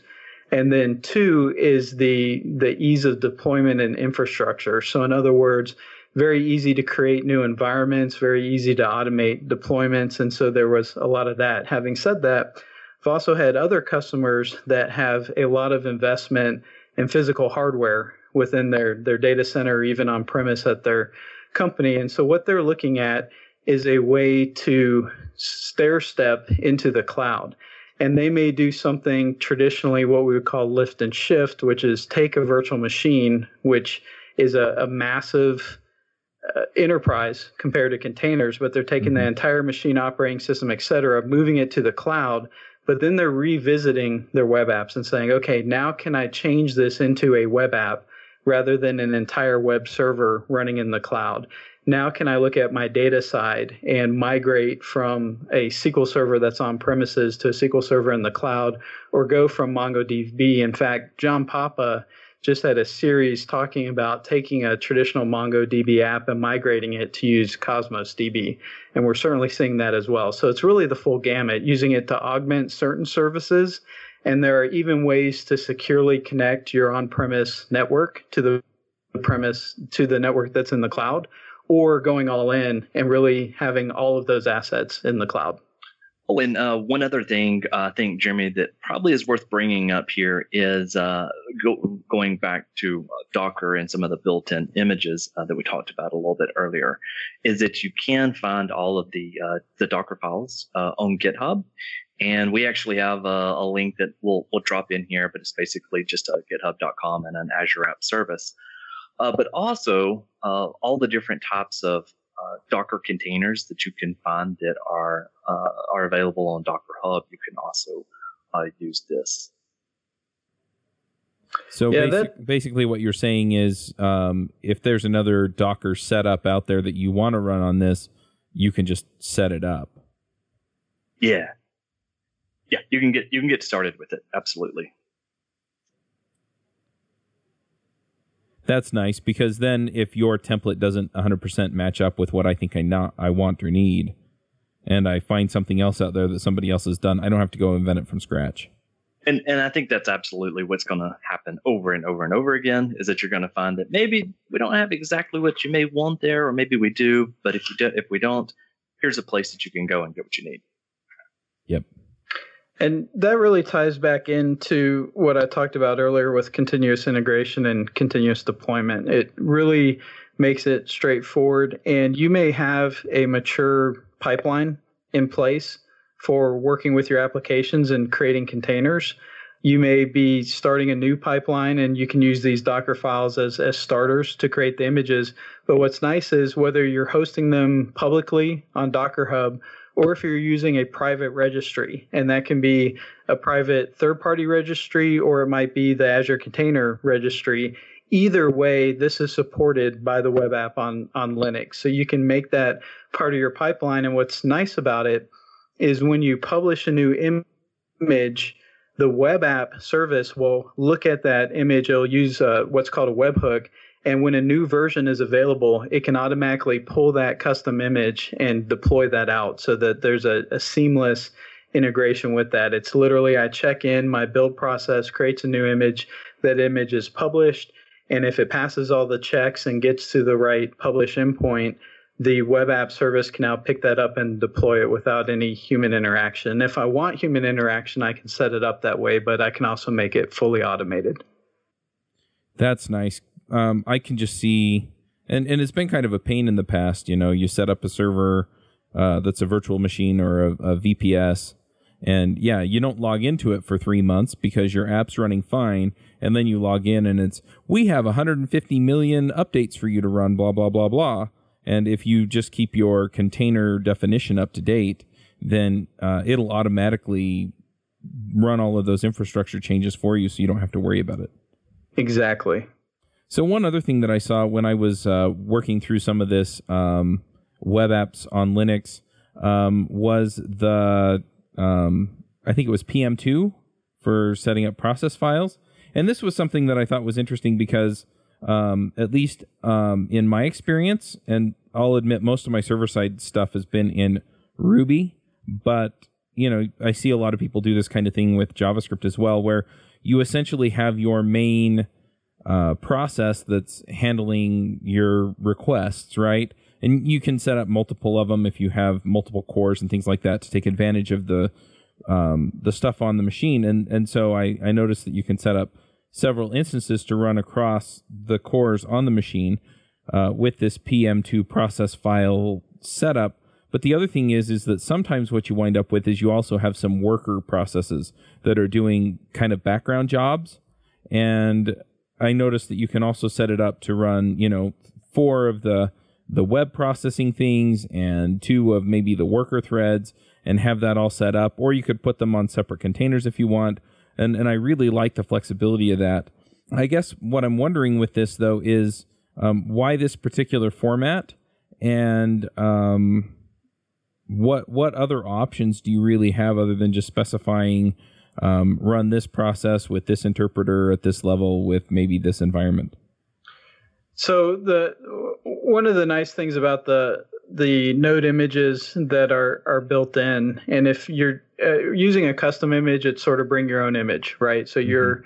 And then two is the the ease of deployment and infrastructure. So in other words, very easy to create new environments, very easy to automate deployments. And so there was a lot of that. Having said that, I've also had other customers that have a lot of investment in physical hardware within their, their data center, even on premise at their company. And so what they're looking at is a way to stair step into the cloud. And they may do something traditionally what we would call lift and shift, which is take a virtual machine, which is a, a massive uh, enterprise compared to containers, but they're taking mm-hmm. the entire machine operating system, et cetera, moving it to the cloud. But then they're revisiting their web apps and saying, okay, now can I change this into a web app rather than an entire web server running in the cloud? Now, can I look at my data side and migrate from a SQL server that's on premises to a SQL server in the cloud or go from MongoDB? In fact, John Papa just had a series talking about taking a traditional MongoDB app and migrating it to use Cosmos DB. And we're certainly seeing that as well. So it's really the full gamut, using it to augment certain services. And there are even ways to securely connect your on premise network to the premise to the network that's in the cloud or going all in and really having all of those assets in the cloud. Oh, and uh, one other thing uh, I think, Jeremy, that probably is worth bringing up here is uh, go, going back to uh, Docker and some of the built-in images uh, that we talked about a little bit earlier, is that you can find all of the uh, the Docker files on GitHub, and we actually have a, a, link that we'll we'll drop in here, but it's basically just a GitHub.com and an Azure App Service. but also all the different types of uh, Docker containers that you can find that are uh, are available on Docker Hub. You can also uh, use this. So yeah, basic, that, basically, what you're saying is, um, if there's another Docker setup out there that you want to run on this, you can just set it up. Yeah, yeah, you can get you can get started with it. Absolutely. That's nice because then if your template doesn't 100% match up with what I think I not I want or need, and I find something else out there that somebody else has done, I don't have to go invent it from scratch. And and I think that's absolutely what's going to happen over and over and over again. Is that you're going to find that maybe we don't have exactly what you may want there, or maybe we do, but if you do, if we don't, here's a place that you can go and get what you need. Yep. And that really ties back into what I talked about earlier with continuous integration and continuous deployment. It really makes it straightforward, and you may have a mature pipeline in place for working with your applications and creating containers. You may be starting a new pipeline and you can use these Docker files as, as starters to create the images. But what's nice is whether you're hosting them publicly on Docker Hub or if you're using a private registry, and that can be a private third party registry or it might be the Azure Container Registry. Either way, this is supported by the web app on, on Linux. So you can make that part of your pipeline. And what's nice about it is when you publish a new Im- image, the web app service will look at that image. It'll use uh, what's called a webhook. And when a new version is available, it can automatically pull that custom image and deploy that out so that there's a, a seamless integration with that. It's literally I check in, my build process creates a new image, that image is published. And if it passes all the checks and gets to the right publish endpoint, the web app service can now pick that up and deploy it without any human interaction. If I want human interaction, I can set it up that way, but I can also make it fully automated. That's nice. Um, I can just see, and, and it's been kind of a pain in the past. You know, you set up a server uh, that's a virtual machine or a, a VPS, and yeah, you don't log into it for three months because your app's running fine. And then you log in and it's, we have 150 million updates for you to run, blah, blah, blah, blah. And if you just keep your container definition up to date, then uh, it'll automatically run all of those infrastructure changes for you so you don't have to worry about it. Exactly. So, one other thing that I saw when I was uh, working through some of this um, web apps on Linux um, was the, um, I think it was PM2 for setting up process files. And this was something that I thought was interesting because um, at least um, in my experience, and I'll admit most of my server side stuff has been in Ruby, but you know I see a lot of people do this kind of thing with JavaScript as well, where you essentially have your main uh, process that's handling your requests, right? And you can set up multiple of them if you have multiple cores and things like that to take advantage of the um, the stuff on the machine. And and so I I noticed that you can set up several instances to run across the cores on the machine uh, with this PM2 process file setup. But the other thing is, is that sometimes what you wind up with is you also have some worker processes that are doing kind of background jobs. And I noticed that you can also set it up to run, you know, four of the the web processing things and two of maybe the worker threads and have that all set up. Or you could put them on separate containers if you want and and I really like the flexibility of that. I guess what I'm wondering with this though is um, why this particular format, and um, what what other options do you really have other than just specifying um, run this process with this interpreter at this level with maybe this environment? So the one of the nice things about the the node images that are are built in, and if you're uh, using a custom image, it's sort of bring your own image, right? So mm-hmm. you're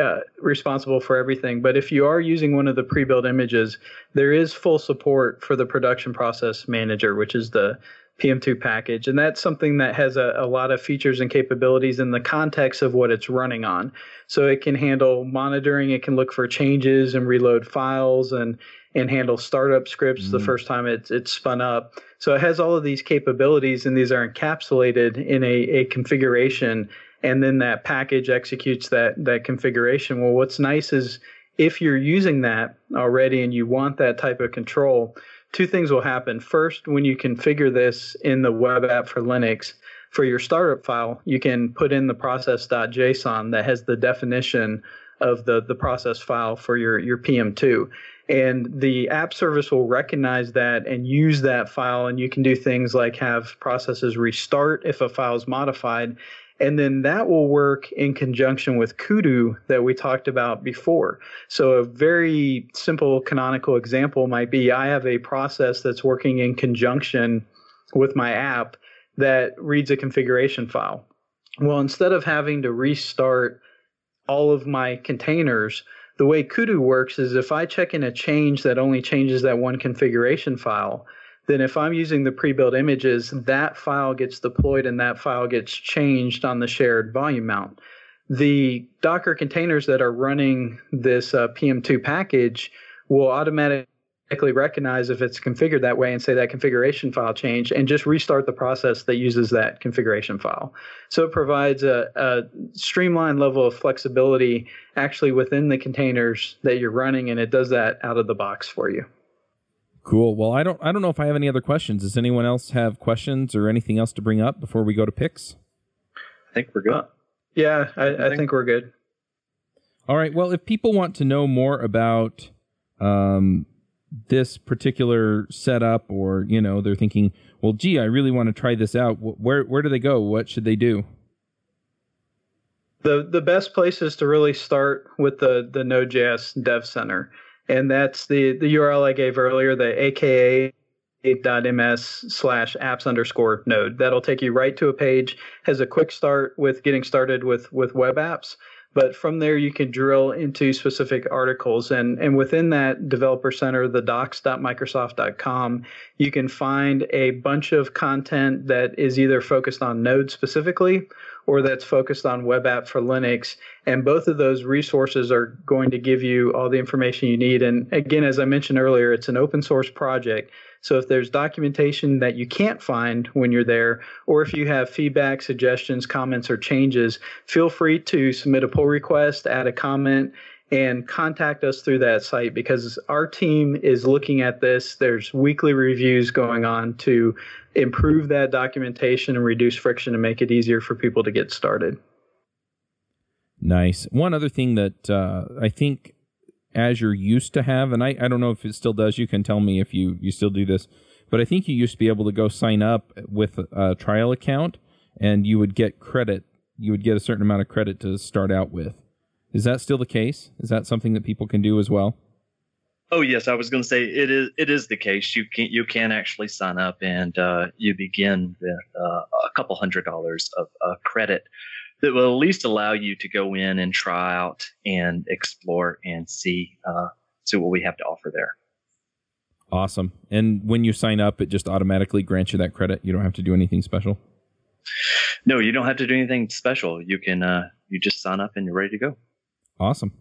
uh, responsible for everything. But if you are using one of the pre-built images, there is full support for the production process manager, which is the PM2 package. And that's something that has a, a, lot of features and capabilities in the context of what it's running on. So it can handle monitoring, it can look for changes and reload files and and handle startup scripts mm-hmm. the first time it's it's spun up. So it has all of these capabilities, and these are encapsulated in a, a configuration, and then that package executes that that configuration. Well, what's nice is if you're using that already and you want that type of control, two things will happen. First, when you configure this in the web app for Linux, for your startup file, you can put in the process.json that has the definition of the, the process file for your, your PM2 and the app service will recognize that and use that file and you can do things like have processes restart if a file is modified and then that will work in conjunction with kudu that we talked about before so a very simple canonical example might be i have a process that's working in conjunction with my app that reads a configuration file. Well, instead of having to restart all of my containers, the way Kudu works is if I check in a change that only changes that one configuration file, then if I'm using the pre-built images, that file gets deployed and that file gets changed on the shared volume mount. The Docker containers that are running this uh, PM2 package will automatically recognize if it's configured that way and say that configuration file change and just restart the process that uses that configuration file. So it provides a, a, streamlined level of flexibility actually within the containers that you're running and it does that out of the box for you. Cool. Well, I don't I don't know if I have any other questions. Does anyone else have questions or anything else to bring up before we go to picks? I think we're good. Uh, yeah, I, I think we're good. All right. Well, if people want to know more about um, this particular setup, or you know, they're thinking, well, gee, I really want to try this out. Where where do they go? What should they do? The the best place is to really start with the the Node.js Dev Center, and that's the the URL I gave earlier, the AKA ms slash apps underscore node. That'll take you right to a page, has a quick start with getting started with with web apps. But from there, you can drill into specific articles. And, and within that developer center, the docs.microsoft.com, you can find a bunch of content that is either focused on Node specifically or that's focused on web app for Linux. And both of those resources are going to give you all the information you need. And again, as I mentioned earlier, it's an open source project. So if there's documentation that you can't find when you're there, or if you have feedback, suggestions, comments, or changes, feel free to submit a pull request, add a comment, and contact us through that site because our team is looking at this. There's weekly reviews going on to improve that documentation and reduce friction and make it easier for people to get started. Nice. One other thing that uh, I think Azure used to have, and I, I don't know if it still does. You can tell me if you, you still do this, but I think you used to be able to go sign up with a trial account and you would get credit. You would get a certain amount of credit to start out with. Is that still the case? Is that something that people can do as well? Oh yes, I was going to say it is. It is the case. You can you can actually sign up and uh, you begin with uh, a couple hundred dollars of uh, credit that will at least allow you to go in and try out and explore and see uh, see what we have to offer there. Awesome. And when you sign up, it just automatically grants you that credit. You don't have to do anything special. No, you don't have to do anything special. You can uh, you just sign up and you're ready to go. Awesome.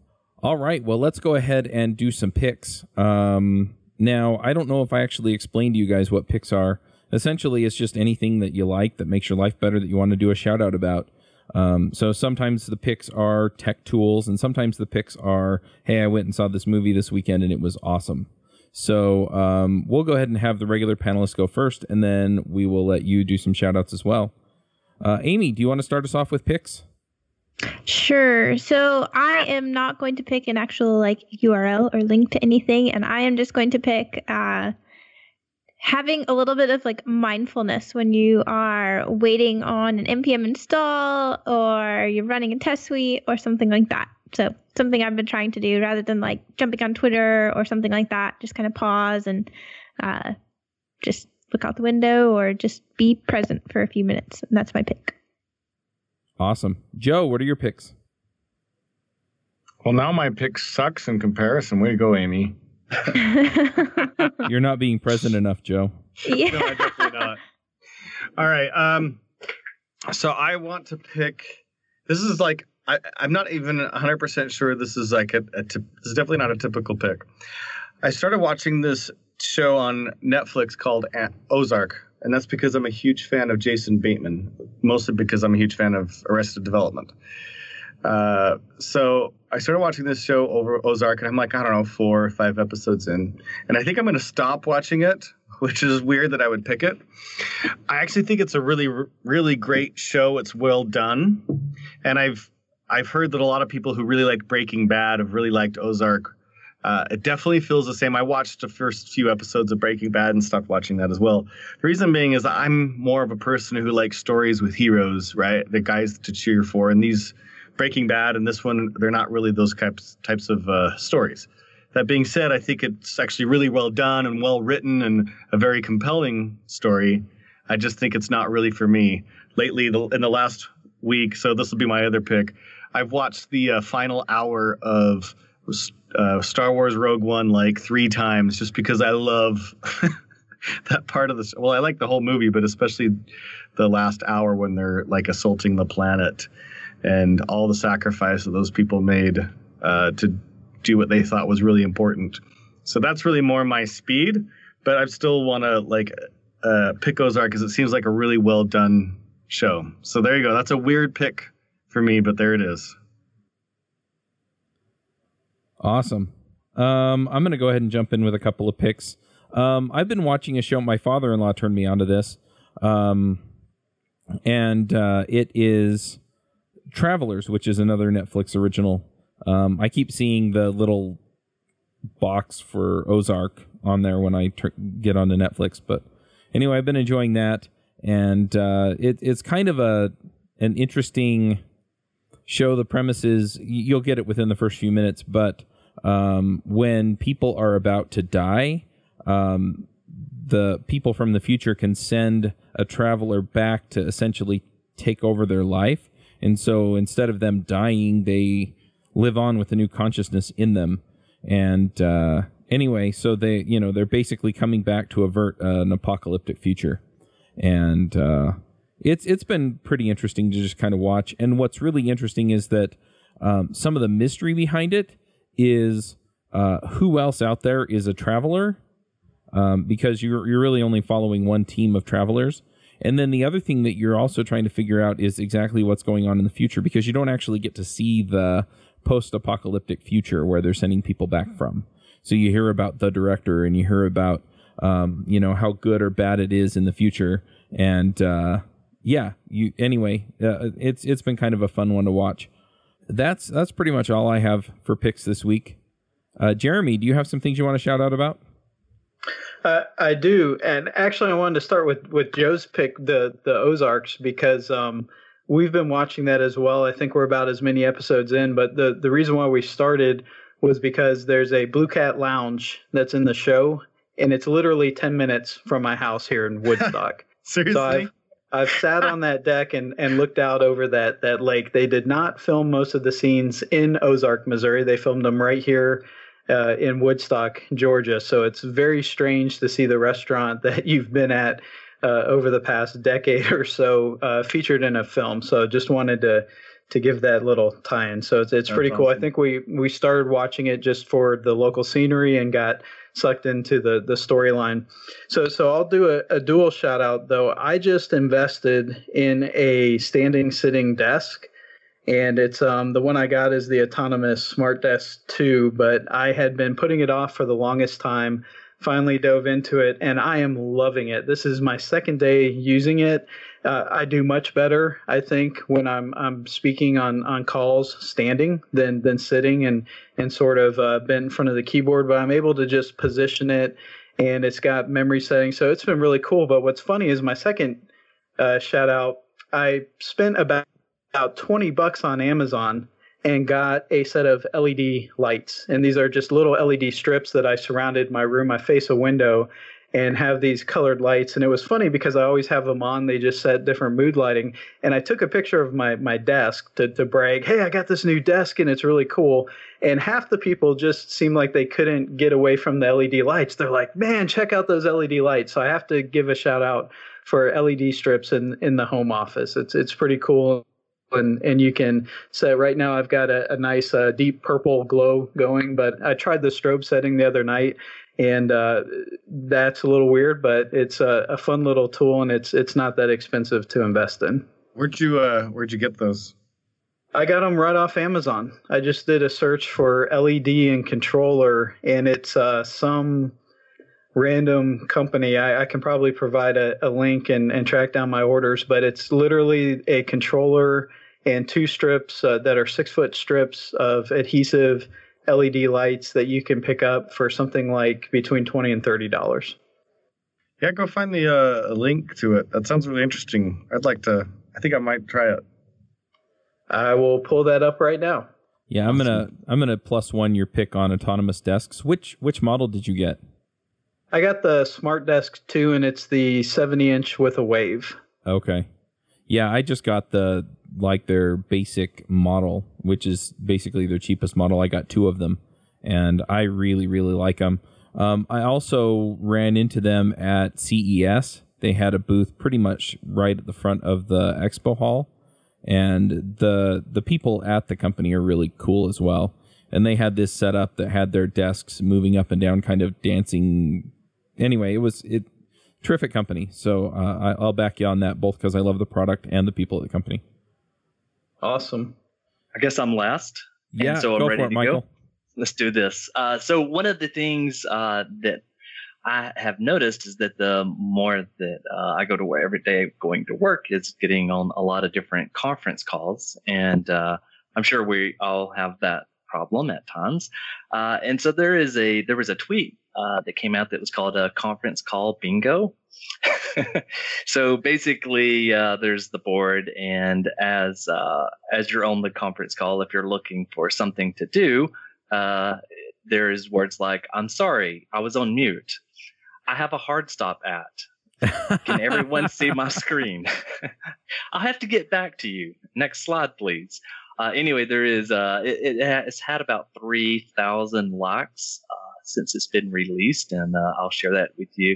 All right. Well, let's go ahead and do some picks. Um, now, I don't know if I actually explained to you guys what picks are. Essentially, it's just anything that you like that makes your life better that you want to do a shout out about. Um, so sometimes the picks are tech tools, and sometimes the picks are, hey, I went and saw this movie this weekend and it was awesome. So um, we'll go ahead and have the regular panelists go first, and then we will let you do some shout outs as well. Uh, Aimee, do you want to start us off with picks? Sure. So I am not going to pick an actual like URL or link to anything, and I am just going to pick uh, having a little bit of like mindfulness when you are waiting on an npm install or you're running a test suite or something like that. So something I've been trying to do rather than like jumping on Twitter or something like that. Just kind of pause and uh, just look out the window or just be present for a few minutes. And that's my pick. Awesome, Joe. What are your picks? Well, now my pick sucks in comparison. Way to go, Aimee. You're not being present enough, Joe. Yeah. no, definitely not. All right. Um, so I want to pick. This is like I, am not even 100 percent sure this is like a, a this is definitely not a typical pick. I started watching this show on Netflix called Ozark, and that's because I'm a huge fan of Jason Bateman, mostly because I'm a huge fan of Arrested Development. Uh, so I started watching this show over Ozark, and I'm like, I don't know, four or five episodes in, and I think I'm going to stop watching it, which is weird that I would pick it. I actually think it's a really, really great show. It's well done, and I've I've heard that a lot of people who really like Breaking Bad have really liked Ozark. Uh, it definitely feels the same. I watched the first few episodes of Breaking Bad and stopped watching that as well. The reason being is I'm more of a person who likes stories with heroes, right? The guys to cheer for, and these Breaking Bad and this one, they're not really those types types of uh, stories. That being said, I think it's actually really well done and well written and a very compelling story. I just think it's not really for me. Lately, the, in the last week, so this will be my other pick. I've watched the uh, final hour of uh, Star Wars Rogue One like three times just because I love that part of the. Well, I like the whole movie, but especially the last hour when they're like assaulting the planet and all the sacrifice that those people made uh, to do what they thought was really important. So that's really more my speed, but I still want to like uh, pick Ozark because it seems like a really well done show. So there you go. That's a weird pick for me, but there it is. Awesome. Um, I'm going to go ahead and jump in with a couple of picks. Um, I've been watching a show. My father-in-law turned me onto this, um, and uh, it is Travelers, which is another Netflix original. Um, I keep seeing the little box for Ozark on there when I ter- get onto Netflix. But anyway, I've been enjoying that, and uh, it, it's kind of a an interesting show. The premise is you'll get it within the first few minutes, but um, when people are about to die, um, the people from the future can send a traveler back to essentially take over their life. And so instead of them dying, they live on with a new consciousness in them. And uh, anyway, so they, you know, they're basically coming back to avert uh, an apocalyptic future. And uh, it's it's been pretty interesting to just kind of watch. And what's really interesting is that um, some of the mystery behind it is uh, who else out there is a traveler, um, because you're you're really only following one team of travelers. And then the other thing that you're also trying to figure out is exactly what's going on in the future because you don't actually get to see the post-apocalyptic future where they're sending people back from. So you hear about the director and you hear about um, you know how good or bad it is in the future, and uh, yeah, you anyway, uh, it's it's been kind of a fun one to watch. That's that's pretty much all I have for picks this week. Uh, Jeremy, do you have some things you want to shout out about? Uh, I do, and actually, I wanted to start with with Joe's pick, the the Ozarks, because um, we've been watching that as well. I think we're about as many episodes in, but the the reason why we started was because there's a Blue Cat Lounge that's in the show, and it's literally ten minutes from my house here in Woodstock. Seriously. So I've, I've sat on that deck and, and looked out over that that lake. They did not film most of the scenes in Ozark, Missouri. They filmed them right here uh, in Woodstock, Georgia. So it's very strange to see the restaurant that you've been at uh, over the past decade or so uh, featured in a film. So just wanted to to give that little tie-in. So it's it's That's pretty cool. Awesome. I think we we started watching it just for the local scenery and got sucked into the the storyline. So so I'll do a, a dual shout out though. I just invested in a standing sitting desk and it's um the one I got is the autonomous smart desk 2 but I had been putting it off for the longest time finally dove into it and I am loving it. This is my second day using it. Uh, I do much better I think when I'm I'm speaking on on calls standing than than sitting and and sort of uh, been in front of the keyboard but I'm able to just position it and it's got memory settings. So it's been really cool but what's funny is my second uh, shout out I spent about about 20 bucks on Amazon and got a set of LED lights. And these are just little LED strips that I surrounded my room. I face a window and have these colored lights. And it was funny because I always have them on. They just set different mood lighting. And I took a picture of my, my desk to, to brag, hey, I got this new desk and it's really cool. And half the people just seemed like they couldn't get away from the LED lights. They're like, man, check out those LED lights. So I have to give a shout out for LED strips in, in the home office. It's, it's pretty cool and and you can set right now I've got a, a nice uh, deep purple glow going but I tried the strobe setting the other night and uh, that's a little weird but it's a, a, fun little tool and it's it's not that expensive to invest in. Where'd you uh where'd you get those? I got them right off Amazon. I just did a search for LED and controller and it's uh, some random company. I, I, can probably provide a, a link and, and, track down my orders, but it's literally a controller and two strips uh, that are six foot strips of adhesive LED lights that you can pick up for something like between twenty and thirty dollars. Yeah, go find the uh, link to it. That sounds really interesting. I'd like to. I think I might try it. I will pull that up right now. Yeah, I'm gonna I'm gonna plus one your pick on autonomous desks. Which which model did you get? I got the Smart Desk 2, and it's the 70 inch with a wave. Okay. Yeah, I just got the like their basic model, which is basically their cheapest model. I got two of them, and I really, really like them. Um, I also ran into them at CES. They had a booth pretty much right at the front of the expo hall, and the the people at the company are really cool as well. And they had this setup that had their desks moving up and down, kind of dancing. Anyway, it was it terrific company. So uh, I, will back you on that, both because I love the product and the people at the company. Awesome. I guess I'm last. Yeah, so I'm ready it, to Michael. go. Let's do this. Uh, so one of the things uh, that I have noticed is that the more that uh, I go to work every day, going to work is getting on a lot of different conference calls, and uh, I'm sure we all have that problem at times. Uh, and so there is a there was a tweet uh, that came out that was called a conference call bingo. so basically, uh, there's the board, and as uh, as you're on the conference call, if you're looking for something to do, uh, there's words like "I'm sorry, I was on mute." I have a hard stop at. Can everyone see my screen? I'll have to get back to you. Next slide, please. Uh, anyway, there is uh, it, it has had about three thousand likes uh, since it's been released, and uh, I'll share that with you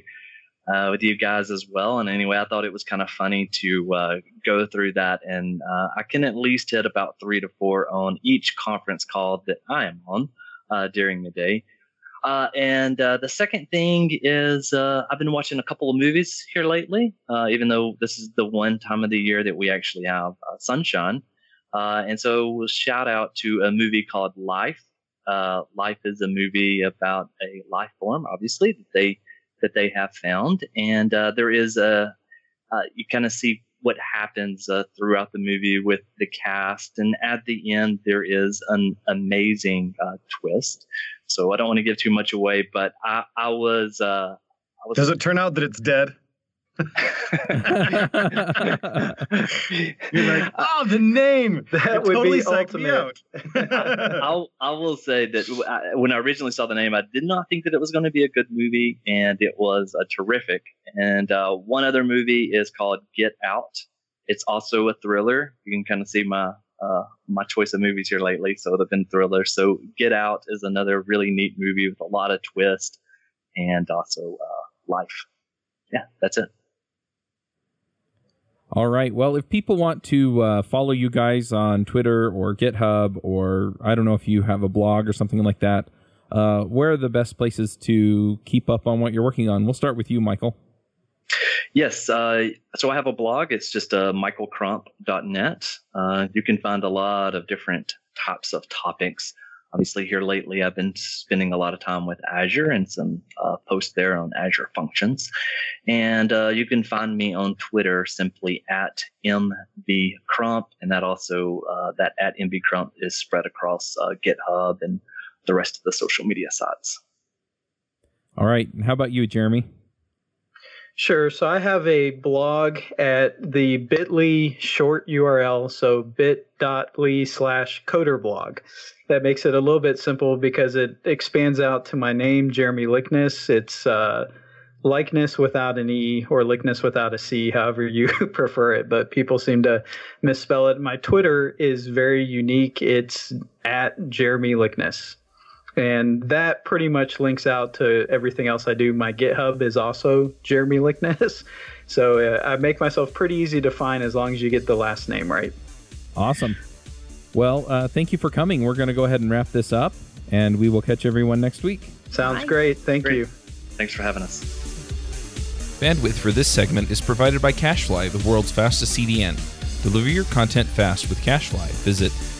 uh, with you guys as well. And anyway, I thought it was kind of funny to uh, go through that, and uh, I can at least hit about three to four on each conference call that I am on uh, during the day. Uh, and uh, the second thing is I've been watching a couple of movies here lately, even though this is the one time of the year that we actually have sunshine. And so, shout out to a movie called Life. Life is a movie about a life form, obviously, that they that they have found, and uh, there is a uh, you kind of see what happens uh, throughout the movie with the cast, and at the end there is an amazing uh, twist. So I don't want to give too much away, but I, I was. Uh, I was Does it turn out that it's dead? You're like, oh, the name. That It would totally be psyched me ultimate. out. I'll, I will say that w- I- when I originally saw the name, I did not think that it was going to be a good movie, and it was a terrific. And uh, one other movie is called Get Out. It's also a thriller. You can kind of see my uh, my choice of movies here lately, so they've been thrillers. So Get Out is another really neat movie with a lot of twist and also uh, life. Yeah, that's it. All right. Well, if people want to uh, follow you guys on Twitter or GitHub, or I don't know if you have a blog or something like that, uh, where are the best places to keep up on what you're working on? We'll start with you, Michael. Yes. Uh, so I have a blog. It's just uh, michaelcrump.net. Uh, you can find a lot of different types of topics. Obviously, here lately, I've been spending a lot of time with Azure and some uh, posts there on Azure functions. And uh, you can find me on Twitter simply at mbcrump. And that also, uh, that at mbcrump is spread across uh, GitHub and the rest of the social media sites. All right. How about you, Jeremy? Sure. So I have a blog at the bit.ly short URL, so bit.ly slash coder blog. That makes it a little bit simple because it expands out to my name, Jeremy Likness. It's uh, likeness without an E or likeness without a C, however you prefer it, but people seem to misspell it. My Twitter is very unique. It's at Jeremy Likness and that pretty much links out to everything else I do. My GitHub is also Jeremy Likness, so uh, I make myself pretty easy to find as long as you get the last name right. Awesome. Well, uh, thank you for coming. We're going to go ahead and wrap this up, and we will catch everyone next week. Sounds Bye. great. Thank Great. you. Thanks for having us. Bandwidth for this segment is provided by CacheFly, the world's fastest CDN. Deliver your content fast with CacheFly. Visit